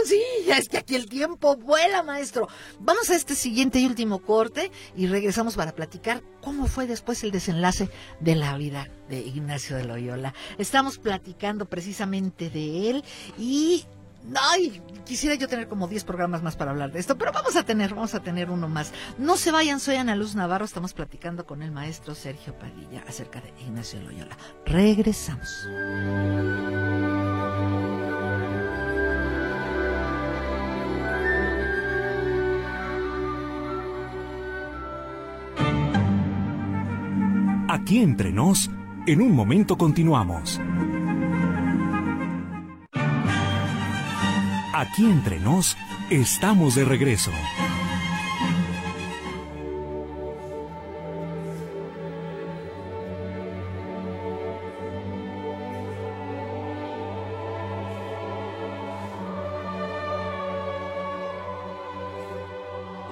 Ya es que aquí el tiempo vuela, maestro. Vamos a este siguiente y último corte y regresamos para platicar cómo fue después el desenlace de la vida de Ignacio de Loyola. Estamos platicando precisamente de él y Ay, quisiera yo tener como 10 programas más para hablar de esto, pero vamos a tener, vamos a tener uno más. No se vayan, soy Ana Luz Navarro, estamos platicando con el maestro Sergio Padilla acerca de Ignacio Loyola. Regresamos. Aquí entre nos, en un momento continuamos. Aquí entre nos, estamos de regreso.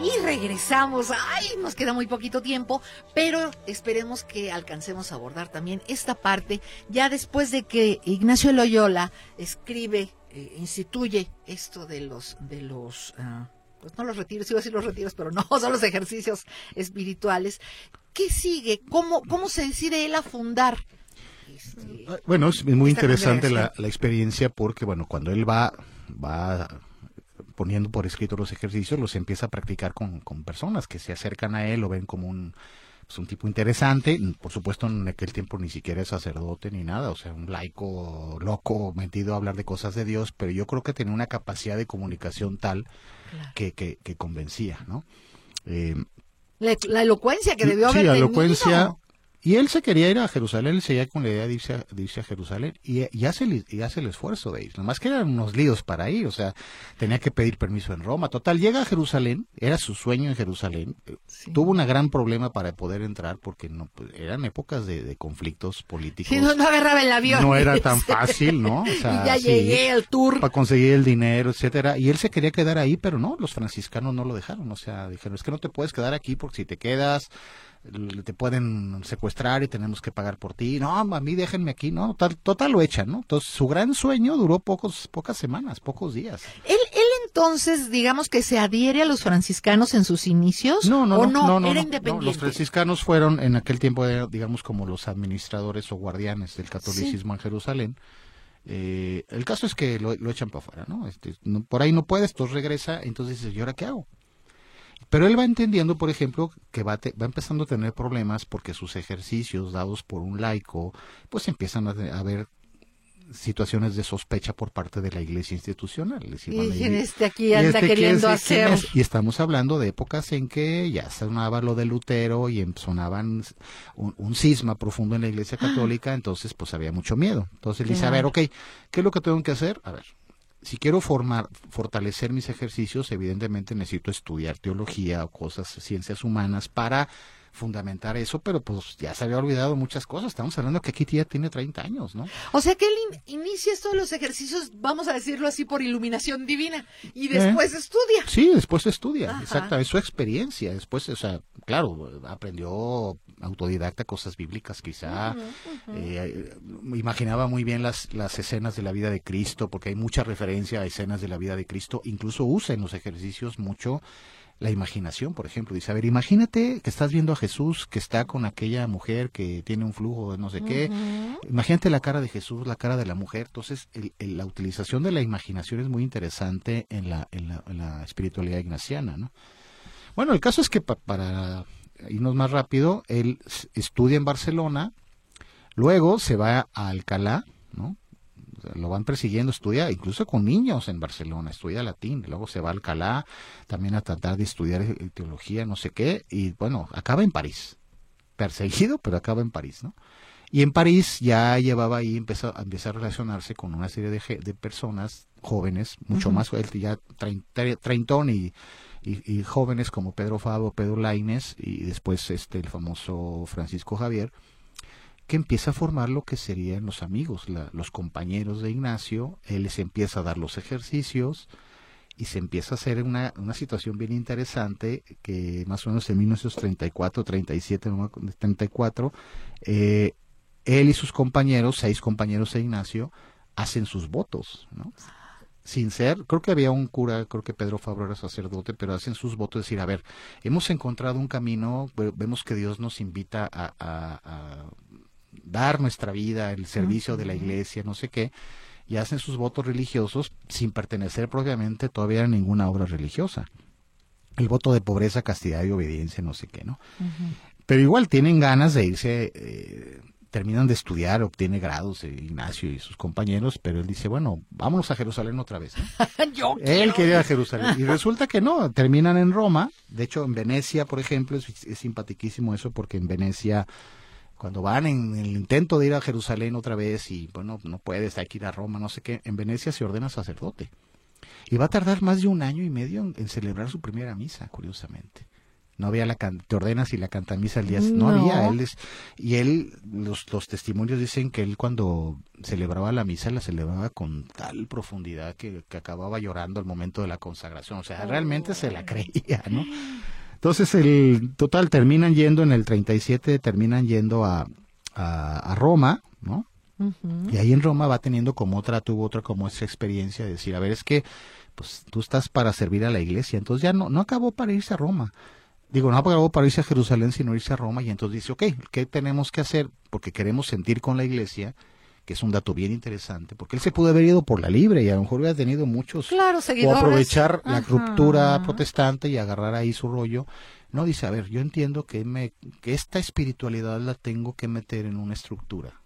y regresamos. Ay, nos queda muy poquito tiempo, pero esperemos que alcancemos a abordar también esta parte ya después de que Ignacio Loyola escribe eh, instituye esto de los de los ah, pues no los retiros, iba a decir los retiros, pero no, son los ejercicios espirituales. ¿Qué sigue? ¿Cómo, cómo se decide él a fundar? Este, ah, bueno, es muy interesante la, la, experiencia porque, bueno, cuando él va, va poniendo por escrito los ejercicios, los empieza a practicar con, con personas que se acercan a él, lo ven como un, pues, un tipo interesante, por supuesto en aquel tiempo ni siquiera es sacerdote ni nada, o sea, un laico loco metido a hablar de cosas de Dios, pero yo creo que tenía una capacidad de comunicación tal que, que, que, convencía, ¿no? Eh, la, elocuencia que debió haber Sí, la elocuencia, y él se quería ir a Jerusalén, él seguía con la idea de irse a, de irse a Jerusalén y, y, hace el, y hace el esfuerzo de ir. Nomás que eran unos líos para ir, o sea, tenía que pedir permiso en Roma. Total, llega a Jerusalén, era su sueño en Jerusalén. Sí. Tuvo un gran problema para poder entrar porque no pues, eran épocas de, de conflictos políticos. Sí, no, no, agarraba el avión. No era tan fácil, ¿no? O sea, y ya sí, llegué al tour. Para conseguir el dinero, etcétera. Y él se quería quedar ahí, pero no, los franciscanos no lo dejaron. O sea, dijeron, es que no te puedes quedar aquí porque si te quedas te pueden secuestrar y tenemos que pagar por ti. No, a mí déjenme aquí, ¿no? Total, total lo echan, ¿no? Entonces, su gran sueño duró pocos, pocas semanas, pocos días. ¿Él, él entonces, digamos que se adhiere a los franciscanos en sus inicios? No, no, ¿o no, no, no, era no, independiente. no, Los franciscanos fueron en aquel tiempo, digamos, como los administradores o guardianes del catolicismo sí. en Jerusalén. Eh, el caso es que lo, lo echan para afuera, ¿no? Este, no, Por ahí no puedes, entonces regresa, entonces dices, ¿y ahora qué hago? Pero él va entendiendo, por ejemplo, que va, te, va empezando a tener problemas porque sus ejercicios dados por un laico, pues empiezan a, a ver situaciones de sospecha por parte de la iglesia institucional. Decir, y bueno, este aquí anda este queriendo es, hacer. Es? Y estamos hablando de épocas en que ya sonaba lo de Lutero y sonaban un, un cisma profundo en la iglesia católica, entonces pues había mucho miedo. Entonces él dice, a ver, ok, ¿qué es lo que tengo que hacer? A ver, si quiero formar, fortalecer mis ejercicios, evidentemente necesito estudiar teología o cosas, ciencias humanas para fundamentar eso, pero pues ya se había olvidado muchas cosas. Estamos hablando que aquí ya tiene 30 años, ¿no? O sea que él in inicia estos los ejercicios, vamos a decirlo así, por iluminación divina y después eh, estudia. Sí, después estudia, Ajá. es su experiencia. Después, o sea, claro, aprendió autodidacta cosas bíblicas quizá, uh -huh, uh -huh. Eh, imaginaba muy bien las, las escenas de la vida de Cristo, porque hay mucha referencia a escenas de la vida de Cristo, incluso usa en los ejercicios mucho la imaginación, por ejemplo. Dice, a ver, imagínate que estás viendo a Jesús que está con aquella mujer que tiene un flujo de no sé qué. Uh -huh. Imagínate la cara de Jesús, la cara de la mujer. Entonces, el, el, la utilización de la imaginación es muy interesante en la, en la, en la espiritualidad ignaciana, ¿no? Bueno, el caso es que pa para irnos más rápido, él estudia en Barcelona, luego se va a Alcalá, ¿no? Lo van persiguiendo, estudia incluso con niños en Barcelona, estudia latín, luego se va a Alcalá también a tratar de estudiar teología, no sé qué, y bueno, acaba en París, perseguido, pero acaba en París, ¿no? Y en París ya llevaba ahí, empezó a empezar a relacionarse con una serie de, de personas jóvenes, mucho uh -huh. más, ya treintón y, y, y, jóvenes como Pedro Fabo, Pedro Laines y después este el famoso Francisco Javier, que empieza a formar lo que serían los amigos, los compañeros de Ignacio, él les empieza a dar los ejercicios y se empieza a hacer una, una situación bien interesante que más o menos en 1934, 37, 34, eh, él y sus compañeros, seis compañeros de Ignacio, hacen sus votos, ¿no? sin ser, creo que había un cura, creo que Pedro Fabro era sacerdote, pero hacen sus votos decir, a ver, hemos encontrado un camino, vemos que Dios nos invita a dar nuestra vida, el servicio de la iglesia, no sé qué, y hacen sus votos religiosos sin pertenecer propiamente todavía a ninguna obra religiosa. El voto de pobreza, castidad y obediencia, no sé qué, ¿no? Uh -huh. Pero igual tienen ganas de irse, eh, terminan de estudiar, obtiene grados, eh, Ignacio y sus compañeros, pero él dice, bueno, vámonos a Jerusalén otra vez. ¿no? Yo él quería ir a Jerusalén. Y resulta que no, terminan en Roma. De hecho, en Venecia, por ejemplo, es, es simpaticísimo eso, porque en Venecia cuando van en el intento de ir a Jerusalén otra vez y bueno, no puedes, hay que ir a Roma, no sé qué, en Venecia se ordena sacerdote. Y va a tardar más de un año y medio en, en celebrar su primera misa, curiosamente. no había la can- te ordenas y la cantamisa al día no, No. había él es- y él los, los testimonios dicen que él cuando celebraba la misa la celebraba con tal profundidad que, que acababa llorando al momento de la consagración o sea realmente se la creía no entonces el total terminan yendo en el 37 terminan yendo a a, a Roma no y ahí en Roma va teniendo como otra, tuvo otra como esa experiencia de decir, a ver, es que pues tú estás para servir a la iglesia, entonces ya no, no acabó para irse a Roma. Digo, no acabó para irse a Jerusalén, sino irse a Roma, y entonces dice, ok, ¿qué tenemos que hacer? Porque queremos sentir con la iglesia, que es un dato bien interesante, porque él se pudo haber ido por la libre y a lo mejor hubiera tenido muchos Claro, o seguidores. aprovechar la ruptura protestante y agarrar ahí su rollo. No, dice, a ver, yo entiendo que, me, que esta espiritualidad la tengo que meter en una estructura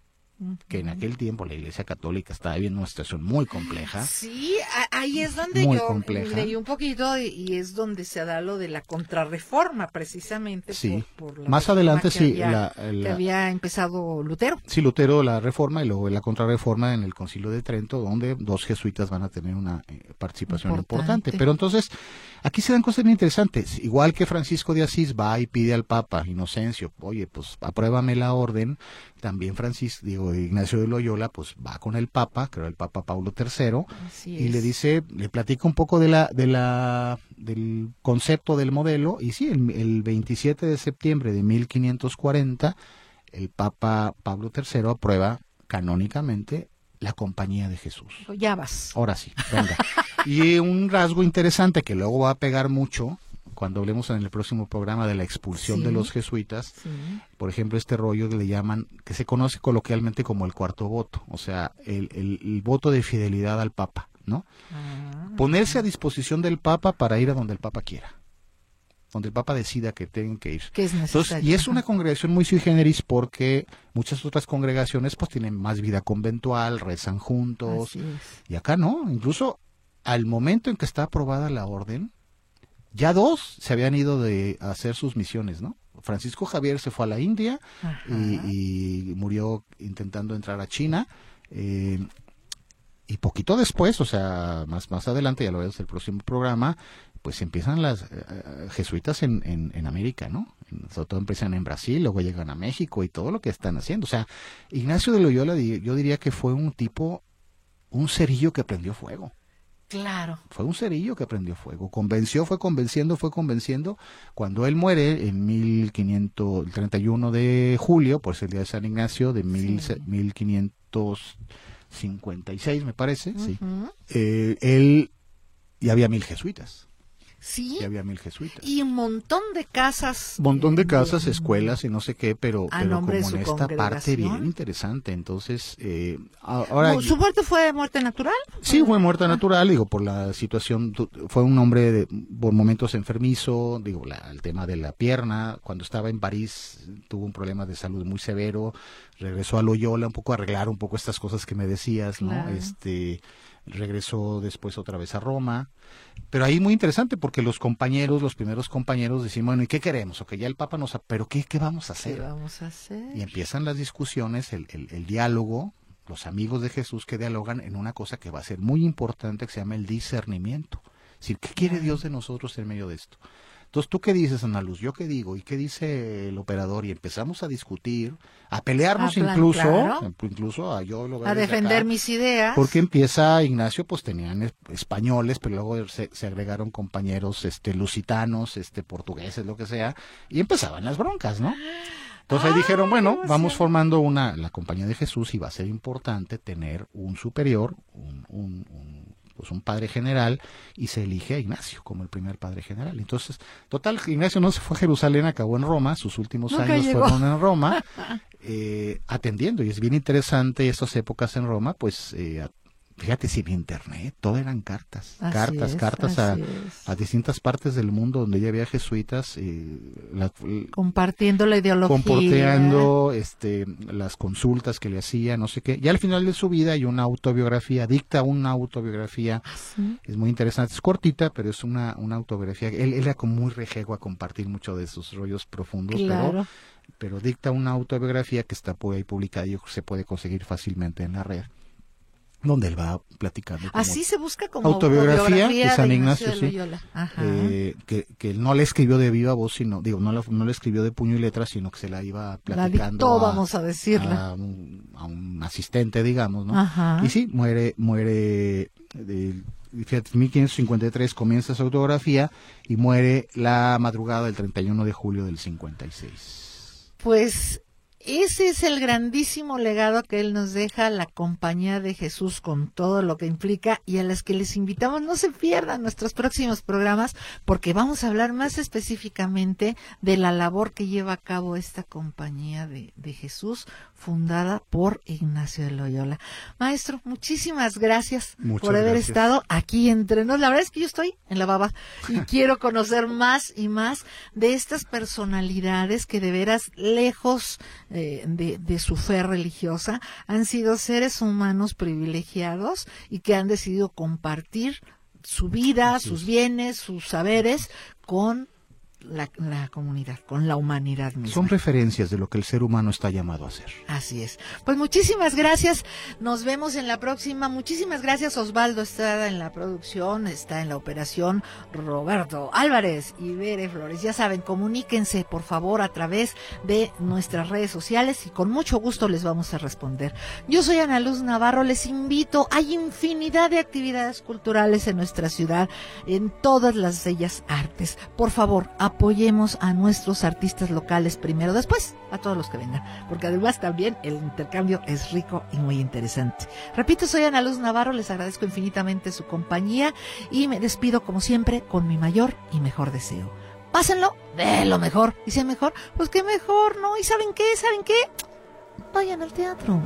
que en aquel tiempo la Iglesia Católica estaba viviendo una situación muy compleja. Sí, ahí es donde yo compleja. leí un poquito y, es donde se da lo de la contrarreforma, precisamente. Sí. por- por la Más adelante sí, había- la- que la- había empezado Lutero. Sí, Lutero la reforma y luego la contrarreforma en el Concilio de Trento, donde dos jesuitas van a tener una eh, participación Importante. importante. Pero entonces, aquí se dan cosas muy interesantes. Igual que Francisco de Asís va y pide al Papa Inocencio, oye, pues apruébame la orden. También Francisco, digo, Ignacio de Loyola, pues va con el Papa, creo el Papa Paulo III, Así y es. le dice, le platica un poco de la, de la, del concepto del modelo, y sí, el, el 27 de septiembre de 1540, el Papa Pablo III aprueba canónicamente la compañía de Jesús. Ya vas. Ahora sí, venga. y un rasgo interesante que luego va a pegar mucho cuando hablemos en el próximo programa de la expulsión Sí. de los jesuitas, Sí. por ejemplo, este rollo que le llaman, que se conoce coloquialmente como el cuarto voto, o sea, el, el- el voto de fidelidad al Papa, ¿no? Ah, Ponerse a disposición del Papa para ir a donde el Papa quiera, donde el Papa decida que tengan que ir. que es. Entonces, y es una congregación muy sui generis porque muchas otras congregaciones pues tienen más vida conventual, rezan juntos, y acá no, incluso al momento en que está aprobada la orden, ya dos se habían ido de hacer sus misiones, ¿no? Francisco Javier se fue a la India y, y murió intentando entrar a China. eh, y poquito después, o sea, más, más adelante, ya lo vemos en el próximo programa, pues empiezan las eh, eh, jesuitas en, en, en América, ¿no? Sobre todo empiezan en Brasil, luego llegan a México y todo lo que están haciendo. O sea, Ignacio de Loyola, yo diría que fue un tipo, un cerillo que prendió fuego. Claro. Fue un cerillo que prendió fuego. Convenció, fue convenciendo, fue convenciendo. Cuando él muere en 1500, el 31 de julio, pues el día de San Ignacio, de mil, Sí. 1556, me parece, sí. Eh, él, ya había mil jesuitas. Sí. Ya había mil jesuitas. Y un montón de casas. Un montón de casas, escuelas y no sé qué, pero, pero como en esta parte bien interesante. Entonces, eh, ahora... ¿Su muerte fue muerte natural? Sí, fue muerta natural, digo, por la situación, tu- fue un hombre de, por momentos enfermizo, digo, la- el tema de la pierna, cuando estaba en París tuvo un problema de salud muy severo, regresó a Loyola un poco a arreglar un poco estas cosas que me decías, ¿no? Claro. Este, regresó después otra vez a Roma, pero ahí muy interesante porque los compañeros, los primeros compañeros decían, bueno, ¿y qué queremos? Ok, ya el Papa nos, ha- pero ¿qué, qué vamos a ¿Qué hacer? vamos a hacer? Y empiezan las discusiones, el, el- el diálogo, los amigos de Jesús que dialogan en una cosa que va a ser muy importante que se llama el discernimiento. Es decir, ¿qué quiere Dios de nosotros en medio de esto? Entonces, ¿tú qué dices, Ana Luz? ¿Yo qué digo? ¿Y qué dice el operador? Y empezamos a discutir, a pelearnos A plan- incluso, claro. incluso a yo lo veo a defender acá, mis ideas. Porque empieza Ignacio, pues tenían es- españoles, pero luego se, se agregaron compañeros este lusitanos, este portugueses, lo que sea, y empezaban las broncas, ¿no? Entonces ahí Ah, dijeron, bueno, vamos formando una, la compañía de Jesús y va a ser importante tener un superior, un, un, un, pues un padre general, y se elige a Ignacio como el primer padre general. Entonces, total, Ignacio no se fue a Jerusalén, acabó en Roma, sus últimos Nunca años llegó. fueron en Roma, eh, atendiendo, y es bien interesante estas épocas en Roma, pues, eh, fíjate, sin internet, todo eran cartas, Así cartas, es, cartas a, distintas partes del mundo donde ya había jesuitas, la- Compartiendo la ideología. comporteando este las consultas que le hacía, no sé qué. Y al final de su vida hay una autobiografía, dicta una autobiografía, Sí. es muy interesante, es cortita, pero es una, una autobiografía. Él, él era como muy rejego a compartir mucho de sus rollos profundos, pero, Claro. pero dicta una autobiografía que está por ahí publicada y se puede conseguir fácilmente en la red. Donde él va platicando. Así se busca como autobiografía de San de Ignacio, de sí. Eh, que, que él no le escribió de viva voz, sino, digo, no la, no la escribió de puño y letra, sino que se la iba la platicando dictó, a, vamos a decirla. a un, a un asistente, digamos, ¿no? Ajá. Y sí, muere, muere, de, fíjate, 1553 comienza su autografía y muere la madrugada del 31 de julio del 56. Pues ese es el grandísimo legado que él nos deja, la compañía de Jesús con todo lo que implica y a las que les invitamos no se pierdan nuestros próximos programas porque vamos a hablar más específicamente de la labor que lleva a cabo esta compañía de, de Jesús fundada por Ignacio de Loyola. Maestro, muchísimas gracias Muchas por haber gracias. estado aquí entre nos. La verdad es que yo estoy en la baba y quiero conocer más y más de estas personalidades que de veras lejos eh, de, de su fe religiosa han sido seres humanos privilegiados y que han decidido compartir su vida, sus es. bienes, sus saberes con la, la comunidad, con la humanidad misma. Son referencias de lo que el ser humano está llamado a hacer. Así es. Pues muchísimas gracias. Nos vemos en la próxima. Muchísimas gracias. Osvaldo está en la producción, está en la operación. Roberto Álvarez y Bere Flores. Ya saben, comuníquense por favor a través de nuestras redes sociales y con mucho gusto les vamos a responder. Yo soy Ana Luz Navarro. Les invito. Hay infinidad de actividades culturales en nuestra ciudad, en todas las bellas artes. Por favor, apoyemos a nuestros artistas locales primero, después a todos los que vengan, porque además también el intercambio es rico y muy interesante. Repito, soy Ana Luz Navarro, les agradezco infinitamente su compañía y me despido como siempre con mi mayor y mejor deseo. Pásenlo de lo mejor, y si es mejor, pues qué mejor, ¿no? ¿Y saben qué? ¿Saben qué? Vayan al teatro.